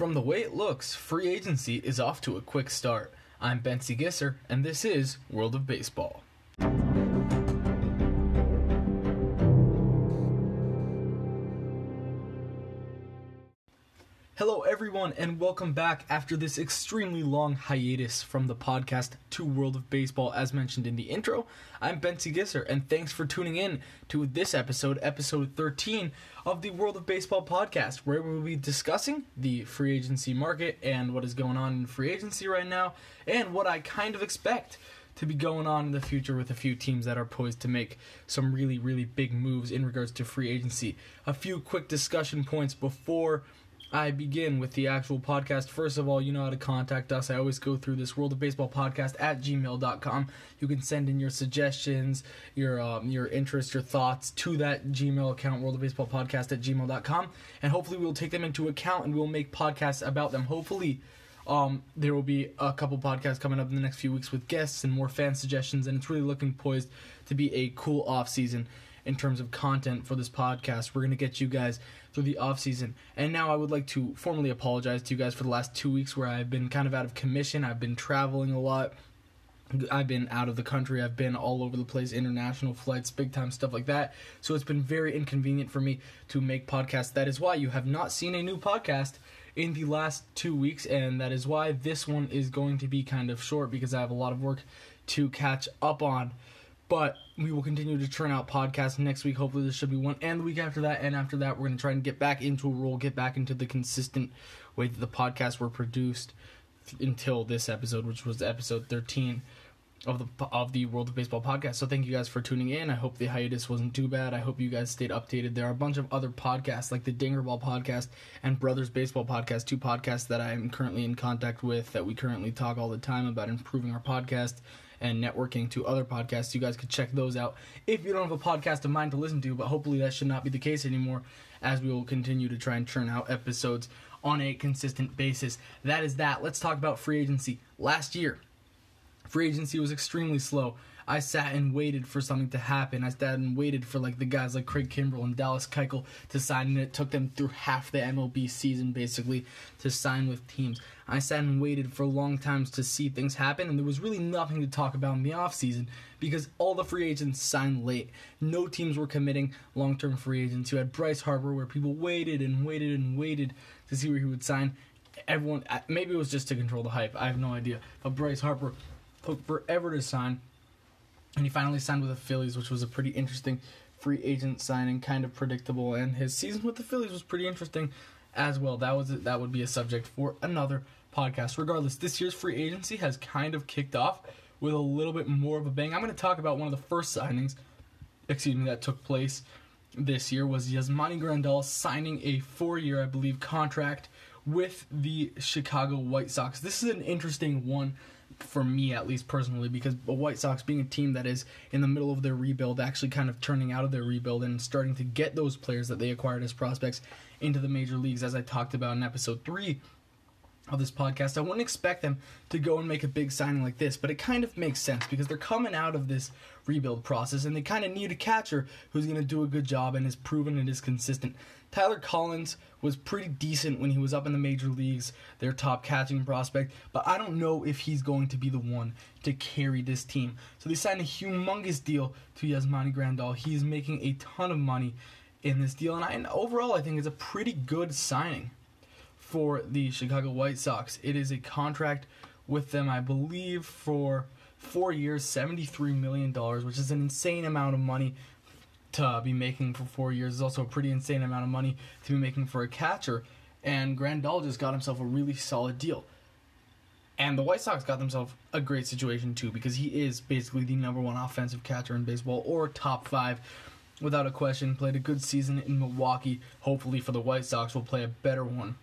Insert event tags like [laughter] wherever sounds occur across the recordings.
From the way it looks, free agency is off to a quick start. I'm Bensy Gisser, and this is World of Baseball. Everyone, and welcome back after this extremely long hiatus from the podcast to World of Baseball. As mentioned in the intro, I'm Bensy Gisser, and thanks for tuning in to this episode, episode 13 of the World of Baseball podcast, where we will be discussing the free agency market and what is going on in free agency right now, and what I kind of expect to be going on in the future with a few teams that are poised to make some really, really big moves in regards to free agency. A few quick discussion points before I begin with the actual podcast. First of all, you know how to contact us. I always go through this World of Baseball podcast at gmail.com. You can send in your suggestions, your um, your interests, your thoughts to that Gmail account, World of Baseball podcast at gmail.com. And hopefully we'll take them into account and we'll make podcasts about them. Hopefully um, there will be a couple podcasts coming up in the next few weeks with guests and more fan suggestions, and it's really looking poised to be a cool off season in terms of content for this podcast. We're going to get you guys through the off season. And now I would like to formally apologize to you guys for the last 2 weeks where I've been kind of out of commission. I've been traveling a lot. I've been out of the country. I've been all over the place, international flights, big time stuff like that. So it's been very inconvenient for me to make podcasts. That is why you have not seen a new podcast in the last two weeks, and that is why this one is going to be kind of short because I have a lot of work to catch up on. But we will continue to churn out podcasts next week. Hopefully, there should be one, and the week after that, and after that, we're going to try and get back into a role, get back into the consistent way that the podcasts were produced until this episode, which was episode 13 of the of the World of Baseball podcast. So thank you guys for tuning in. I hope the hiatus wasn't too bad. I hope you guys stayed updated. There are a bunch of other podcasts like the Dingerball podcast and Brothers Baseball podcast, two podcasts that I am currently in contact with that we currently talk all the time about improving our podcast and networking to other podcasts. You guys could check those out if you don't have a podcast of mine to listen to, but hopefully that should not be the case anymore as we will continue to try and churn out episodes on a consistent basis. That is that. Let's talk about free agency. Last year, free agency was extremely slow. I sat and waited for something to happen. I sat and waited for like the guys like Craig Kimbrel and Dallas Keuchel to sign, and it took them through half the MLB season basically to sign with teams. I sat and waited for long times to see things happen, and there was really nothing to talk about in the offseason because all the free agents signed late. No teams were committing long-term free agents. You had Bryce Harper, where people waited and waited and waited to see where he would sign. Everyone, maybe it was just to control the hype. I have no idea. But Bryce Harper took forever to sign and he finally signed with the Phillies, which was a pretty interesting free agent signing, kind of predictable. And his season with the Phillies was pretty interesting as well. That was that would be a subject for another podcast. Regardless, this year's free agency has kind of kicked off with a little bit more of a bang. I'm going to talk about one of the first signings, excuse me, that took place this year was Yasmani Grandal signing a four-year, I believe, contract with the Chicago White Sox. This is an interesting one for me at least personally because the White Sox being a team that is in the middle of their rebuild actually kind of turning out of their rebuild and starting to get those players that they acquired as prospects into the major leagues as I talked about in episode 3 of this podcast. I wouldn't expect them to go and make a big signing like this, but it kind of makes sense because they're coming out of this rebuild process and they kind of need a catcher who's going to do a good job and is proven it is consistent. Tyler Collins was pretty decent when he was up in the major leagues, their top catching prospect, but I don't know if he's going to be the one to carry this team. So they signed a humongous deal to Yasmani Grandal. He's making a ton of money in this deal, and, I, and overall, I think it's a pretty good signing for the Chicago White Sox. It is a contract with them, I believe, for four years, $73 million, which is an insane amount of money to be making for four years. It's also a pretty insane amount of money to be making for a catcher. And Grandal just got himself a really solid deal. And the White Sox got themselves a great situation too because he is basically the number one offensive catcher in baseball or top five without a question. Played a good season in Milwaukee. Hopefully for the White Sox will play a better one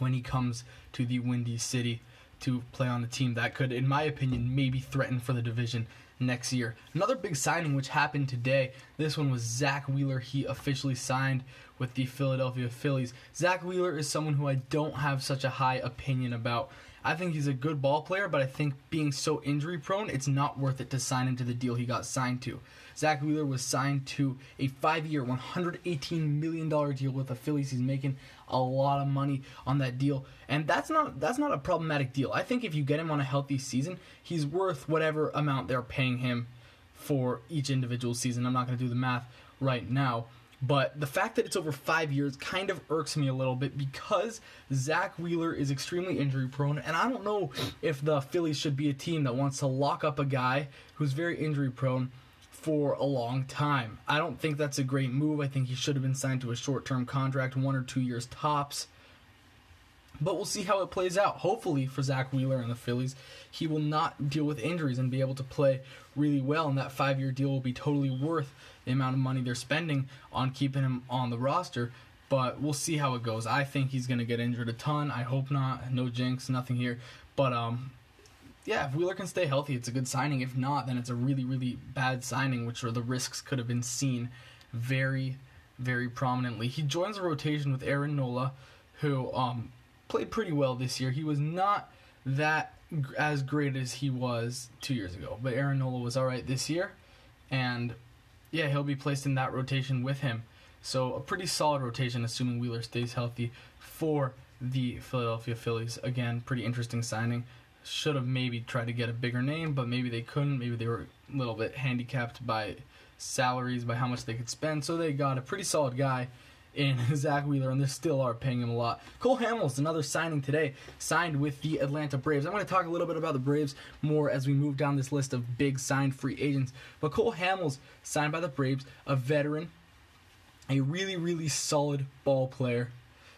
when he comes to the Windy City to play on a team that could, in my opinion, maybe threaten for the division next year. Another big signing which happened today. This one was Zach Wheeler. He officially signed with the Philadelphia Phillies. Zach Wheeler is someone who I don't have such a high opinion about. I think he's a good ball player, but I think being so injury prone, it's not worth it to sign him to the deal he got signed to. Zach Wheeler was signed to a five year, $118 million deal with the Phillies. He's making a lot of money on that deal. And that's not that's not a problematic deal. I think if you get him on a healthy season, he's worth whatever amount they're paying him for each individual season. I'm not going to do the math right now. But the fact that it's over five years kind of irks me a little bit because Zach Wheeler is extremely injury prone, and I don't know if the Phillies should be a team that wants to lock up a guy who's very injury prone for a long time. I don't think that's a great move. I think he should have been signed to a short term contract, one or two years tops. But we'll see how it plays out. Hopefully, for Zach Wheeler and the Phillies, he will not deal with injuries and be able to play really well, and that five year deal will be totally worth the amount of money they're spending on keeping him on the roster. But we'll see how it goes. I think he's going to get injured a ton. I hope not. No jinx, nothing here. But um, yeah, if Wheeler can stay healthy, it's a good signing. If not, then it's a really, really bad signing, which are the risks could have been seen very, very prominently. He joins a rotation with Aaron Nola, who um, played pretty well this year. He was not that as great as he was two years ago, but Aaron Nola was all right this year, and yeah, he'll be placed in that rotation with him. So a pretty solid rotation, assuming Wheeler stays healthy for the Philadelphia Phillies. Again, pretty interesting signing should have maybe tried to get a bigger name, but maybe they couldn't. Maybe they were a little bit handicapped by salaries, by how much they could spend. So they got a pretty solid guy in [laughs] Zach Wheeler, and they still are paying him a lot. Cole Hamels, another signing today, signed with the Atlanta Braves. I'm going to talk a little bit about the Braves more as we move down this list of big signed free agents. But Cole Hamels, signed by the Braves, a veteran, a really, really solid ball player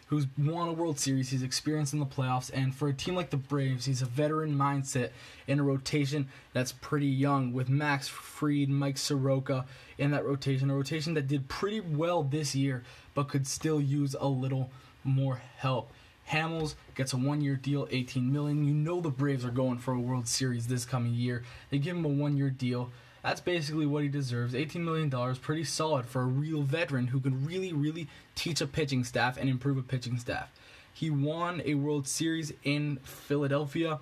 who's won a World Series, he's experienced in the playoffs, and for a team like the Braves, he's a veteran mindset in a rotation that's pretty young with Max Fried, Mike Soroka in that rotation, a rotation that did pretty well this year, but could still use a little more help. Hamels gets a one-year deal, 18 million. You know the Braves are going for a World Series this coming year. They give him a one-year deal. That's basically what he deserves. $18 million, pretty solid for a real veteran who can really, really teach a pitching staff and improve a pitching staff. He won a World Series in Philadelphia,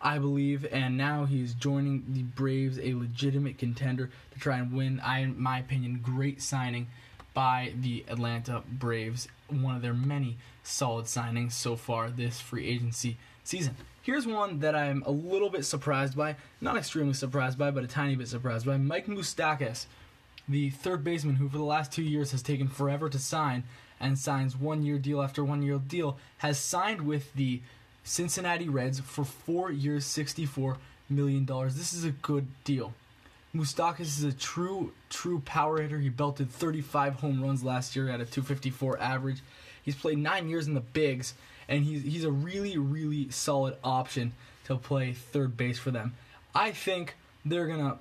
I believe, and now he's joining the Braves, a legitimate contender to try and win. I, in my opinion, great signing by the Atlanta Braves. One of their many solid signings so far this free agency season. Here's one that I'm a little bit surprised by, not extremely surprised by, but a tiny bit surprised by. Mike Moustakas, the third baseman who for the last two years has taken forever to sign and signs one year deal after one year deal, has signed with the Cincinnati Reds for four years, $64 million. This is a good deal. Moustakas is a true, true power hitter. He belted 35 home runs last year at a 254 average. He's played nine years in the bigs and he's he's a really really solid option to play third base for them. I think they're gonna.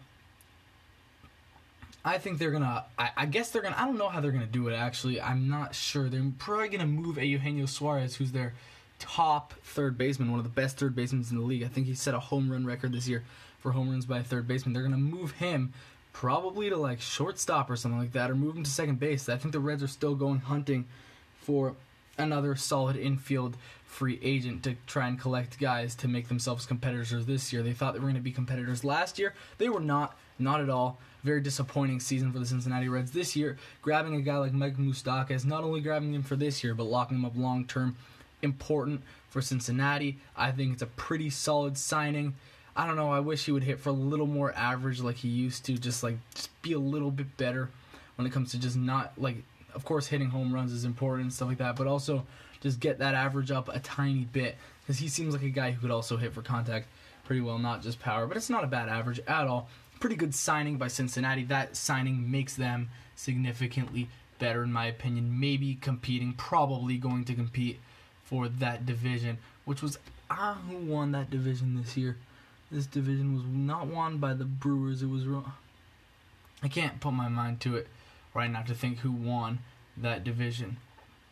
I think they're gonna. I, I, guess they're gonna. I don't know how they're gonna do it. Actually, I'm not sure. They're probably gonna move a Eugenio Suarez, who's their top third baseman, one of the best third basemen in the league. I think he set a home run record this year for home runs by a third baseman. They're gonna move him probably to like shortstop or something like that, or move him to second base. I think the Reds are still going hunting for another solid infield free agent to try and collect guys to make themselves competitors this year. They thought they were going to be competitors last year. They were not, not at all. Very disappointing season for the Cincinnati Reds this year. Grabbing a guy like Mike Moustakas, not only grabbing him for this year, but locking him up long term, important for Cincinnati. I think it's a pretty solid signing. I don't know. I wish he would hit for a little more average like he used to. Just like just be a little bit better when it comes to just not like of course, hitting home runs is important and stuff like that, but also just get that average up a tiny bit because he seems like a guy who could also hit for contact pretty well, not just power. But it's not a bad average at all. Pretty good signing by Cincinnati. That signing makes them significantly better, in my opinion. Maybe competing, probably going to compete for that division, which was ah who won that division this year. This division was not won by the Brewers. It was I can't put my mind to it right now to think who won that division.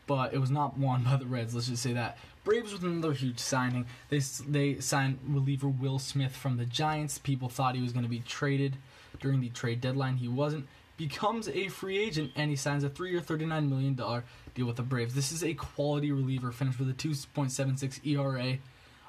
But it was not won by the Reds. Let's just say that. Braves with another huge signing. They they signed reliever Will Smith from the Giants. People thought he was going to be traded during the trade deadline. He wasn't. becomes a free agent and he signs a three-year, $39 million deal with the Braves. This is a quality reliever, finished with a 2.76 ERA,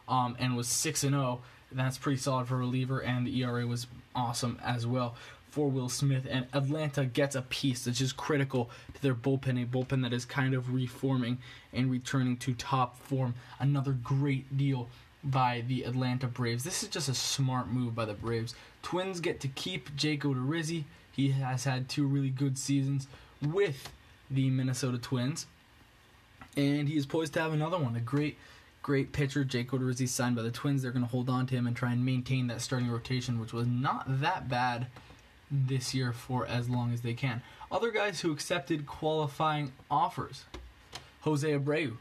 um, and was 6 and 0. That's pretty solid for a reliever, and the ERA was awesome as well for Will Smith. And Atlanta gets a piece that's just critical to their bullpen, a bullpen that is kind of reforming and returning to top form. Another great deal by the Atlanta Braves. This is just a smart move by the Braves. Twins get to keep Jake Odorizzi. He has had two really good seasons with the Minnesota Twins. And he is poised to have another one. A great, great pitcher. Jake Odorizzi signed by the Twins. They're going to hold on to him and try and maintain that starting rotation, which was not that bad this year for as long as they can. Other guys who accepted qualifying offers. Jose Abreu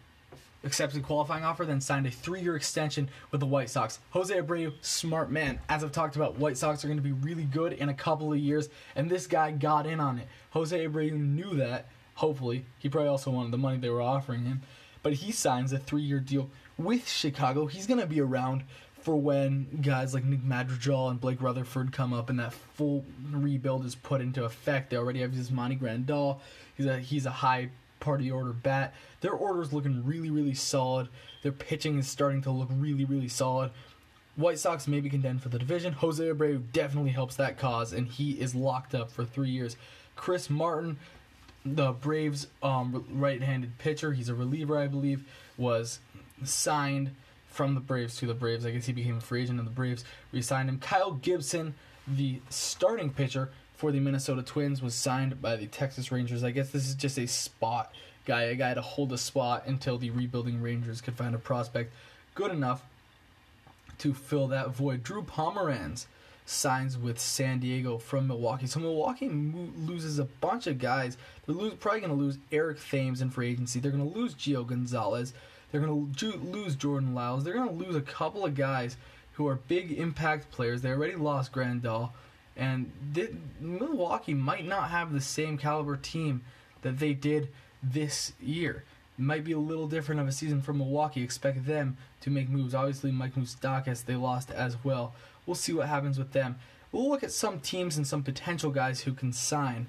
accepted qualifying offer, then signed a three-year extension with the White Sox. Jose Abreu, smart man. As I've talked about, White Sox are going to be really good in a couple of years, and this guy got in on it. Jose Abreu knew that. Hopefully, he probably also wanted the money they were offering him, but he signs a three-year deal with Chicago. He's going to be around for when guys like Nick Madrigal and Blake Rutherford come up and that full rebuild is put into effect. They already have Yasmani Grandal. He's a he's a high party order bat. Their order is looking really, really solid. Their pitching is starting to look really, really solid. White Sox maybe contend for the division. Jose Abreu definitely helps that cause, and he is locked up for three years. Chris Martin, the Braves' um, right-handed pitcher, he's a reliever, I believe, was signed from the Braves to the Braves. I guess he became a free agent, and the Braves re-signed him. Kyle Gibson, the starting pitcher, for the Minnesota Twins was signed by the Texas Rangers. I guess this is just a spot guy, a guy to hold a spot until the rebuilding Rangers could find a prospect good enough to fill that void. Drew Pomeranz signs with San Diego from Milwaukee. So Milwaukee mo- loses a bunch of guys. They're probably going to lose Eric Thames in free agency. They're going to lose Gio Gonzalez. They're going to lose Jordan Lyles. They're going to lose a couple of guys who are big impact players. They already lost Grandal. And th- Milwaukee might not have the same caliber team that they did this year. It might be a little different of a season for Milwaukee. Expect them to make moves. Obviously, Mike Moustakas they lost as well. We'll see what happens with them. We'll look at some teams and some potential guys who can sign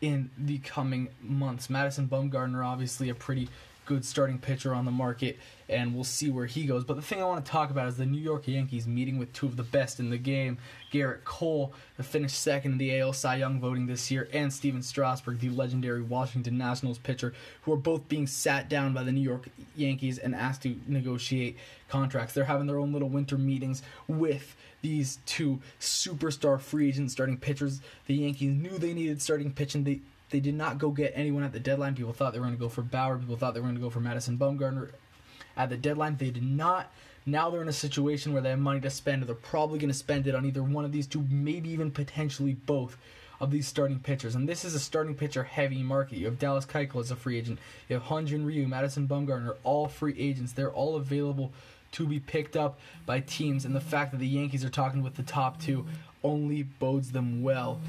in the coming months. Madison Bumgarner, obviously a pretty good starting pitcher on the market, and we'll see where he goes. But the thing I want to talk about is the New York Yankees meeting with two of the best in the game Gerrit Cole, the finished second in the AL Cy Young voting this year, and Stephen Strasburg, the legendary Washington Nationals pitcher, who are both being sat down by the New York Yankees and asked to negotiate contracts. They're having their own little winter meetings with these two superstar free agent starting pitchers. The Yankees knew they needed starting pitching. They they did not go get anyone at the deadline. People thought they were going to go for Bauer. People thought they were going to go for Madison Bumgarner at the deadline. They did not. Now they're in a situation where they have money to spend. They're probably going to spend it on either one of these two, maybe even potentially both of these starting pitchers. And this is a starting pitcher heavy market. You have Dallas Keuchel as a free agent. You have Hyun-Jin Ryu, Madison Bumgarner, all free agents. They're all available to be picked up by teams. And the fact that the Yankees are talking with the top two only bodes them well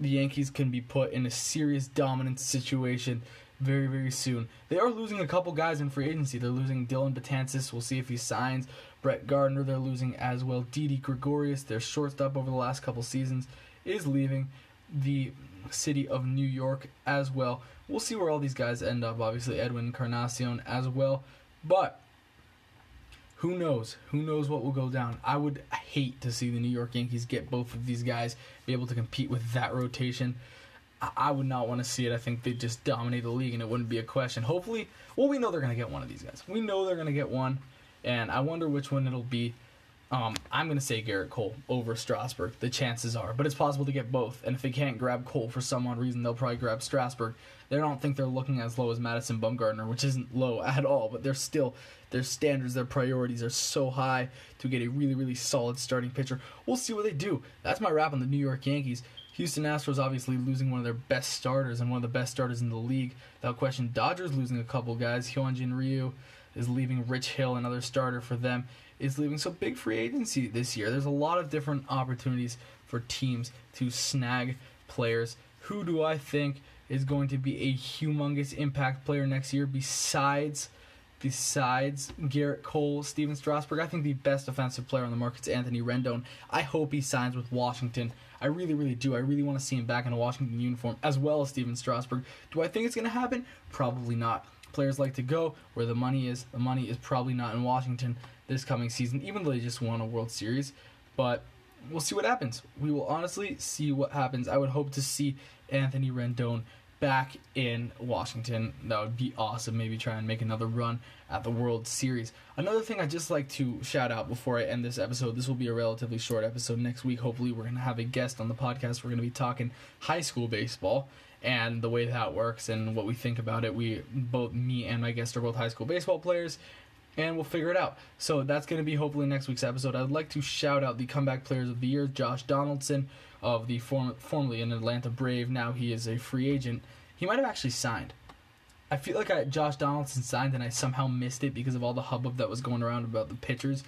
the Yankees can be put in a serious dominant situation very, very soon. They are losing a couple guys in free agency. They're losing Dellin Betances. We'll see if he signs. Brett Gardner, they're losing as well. Didi Gregorius, their shortstop over the last couple seasons, is leaving the city of New York as well. We'll see where all these guys end up. Obviously, Edwin Encarnacion as well. But who knows? Who knows what will go down? I would hate to see the New York Yankees get both of these guys, be able to compete with that rotation. I would not want to see it. I think they just dominate the league and it wouldn't be a question. Hopefully, well, we know they're going to get one of these guys. We know they're going to get one, and I wonder which one it'll be. Um, I'm going to say Gerrit Cole over Strasburg. The chances are, but it's possible to get both. And if they can't grab Cole for some odd reason, they'll probably grab Strasburg. They don't think they're looking as low as Madison Bumgarner, which isn't low at all, but they're still their standards, their priorities are so high to get a really, really solid starting pitcher. We'll see what they do. That's my wrap on the New York Yankees. Houston Astros obviously losing one of their best starters and one of the best starters in the league, without question. Dodgers losing a couple guys. Hyun-Jin Ryu is leaving. Rich Hill, another starter for them, is leaving. So big free agency this year. There's a lot of different opportunities for teams to snag players. Who do I think is going to be a humongous impact player next year besides besides Gerrit Cole, Stephen Strasburg. I think the best offensive player on the market is Anthony Rendon. I hope he signs with Washington. I really, really do. I really want to see him back in a Washington uniform as well as Stephen Strasburg. Do I think it's going to happen? Probably not. Players like to go where the money is. The money is probably not in Washington this coming season, even though they just won a World Series. But we'll see what happens. We will honestly see what happens. I would hope to see Anthony Rendon back in Washington. That would be awesome. Maybe try and make another run at the World Series. Another thing I'd just like to shout out before I end this episode this will be a relatively short episode. Next week, hopefully, we're going to have a guest on the podcast. We're going to be talking high school baseball and the way that works and what we think about it. We both, me and my guest, are both high school baseball players. And we'll figure it out. So that's going to be hopefully next week's episode. I'd like to shout out the comeback players of the year, Josh Donaldson, of the form, formerly an Atlanta Brave. Now he is a free agent. He might have actually signed. I feel like I, Josh Donaldson signed and I somehow missed it because of all the hubbub that was going around about the pitchers.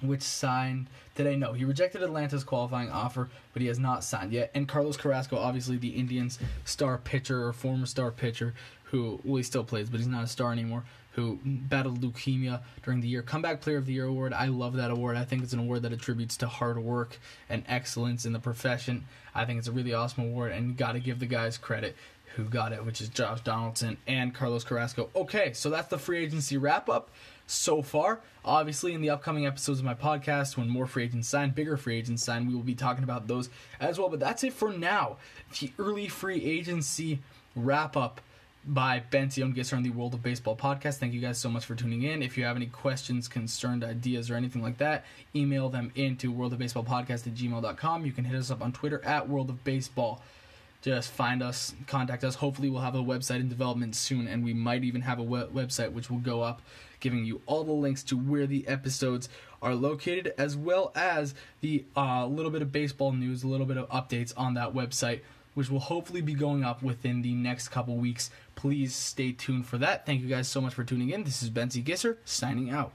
Which signed today? No, he rejected Atlanta's qualifying offer, but he has not signed yet. And Carlos Carrasco, obviously the Indians' star pitcher or former star pitcher, who well he still plays, but he's not a star anymore who battled leukemia during the year. Comeback Player of the Year award. I love that award. I think it's an award that attributes to hard work and excellence in the profession. I think it's a really awesome award, and you got to give the guys credit who got it, which is Josh Donaldson and Carlos Carrasco. Okay, so that's the free agency wrap up so far. Obviously, in the upcoming episodes of my podcast, when more free agents sign, bigger free agents sign, we will be talking about those as well. But that's it for now. The early free agency wrap up by Benzion Gisser on the World of Baseball podcast. Thank you guys so much for tuning in. If you have any questions, concerned ideas, or anything like that, email them into worldofbaseballpodcast at gmail.com. You can hit us up on Twitter at World of Baseball. Just find us, contact us. Hopefully, we'll have a website in development soon, and we might even have a web- website which will go up giving you all the links to where the episodes are located, as well as the uh, little bit of baseball news, a little bit of updates on that website which will hopefully be going up within the next couple weeks. Please stay tuned for that. Thank you guys so much for tuning in. This is Benzie Gisser signing out.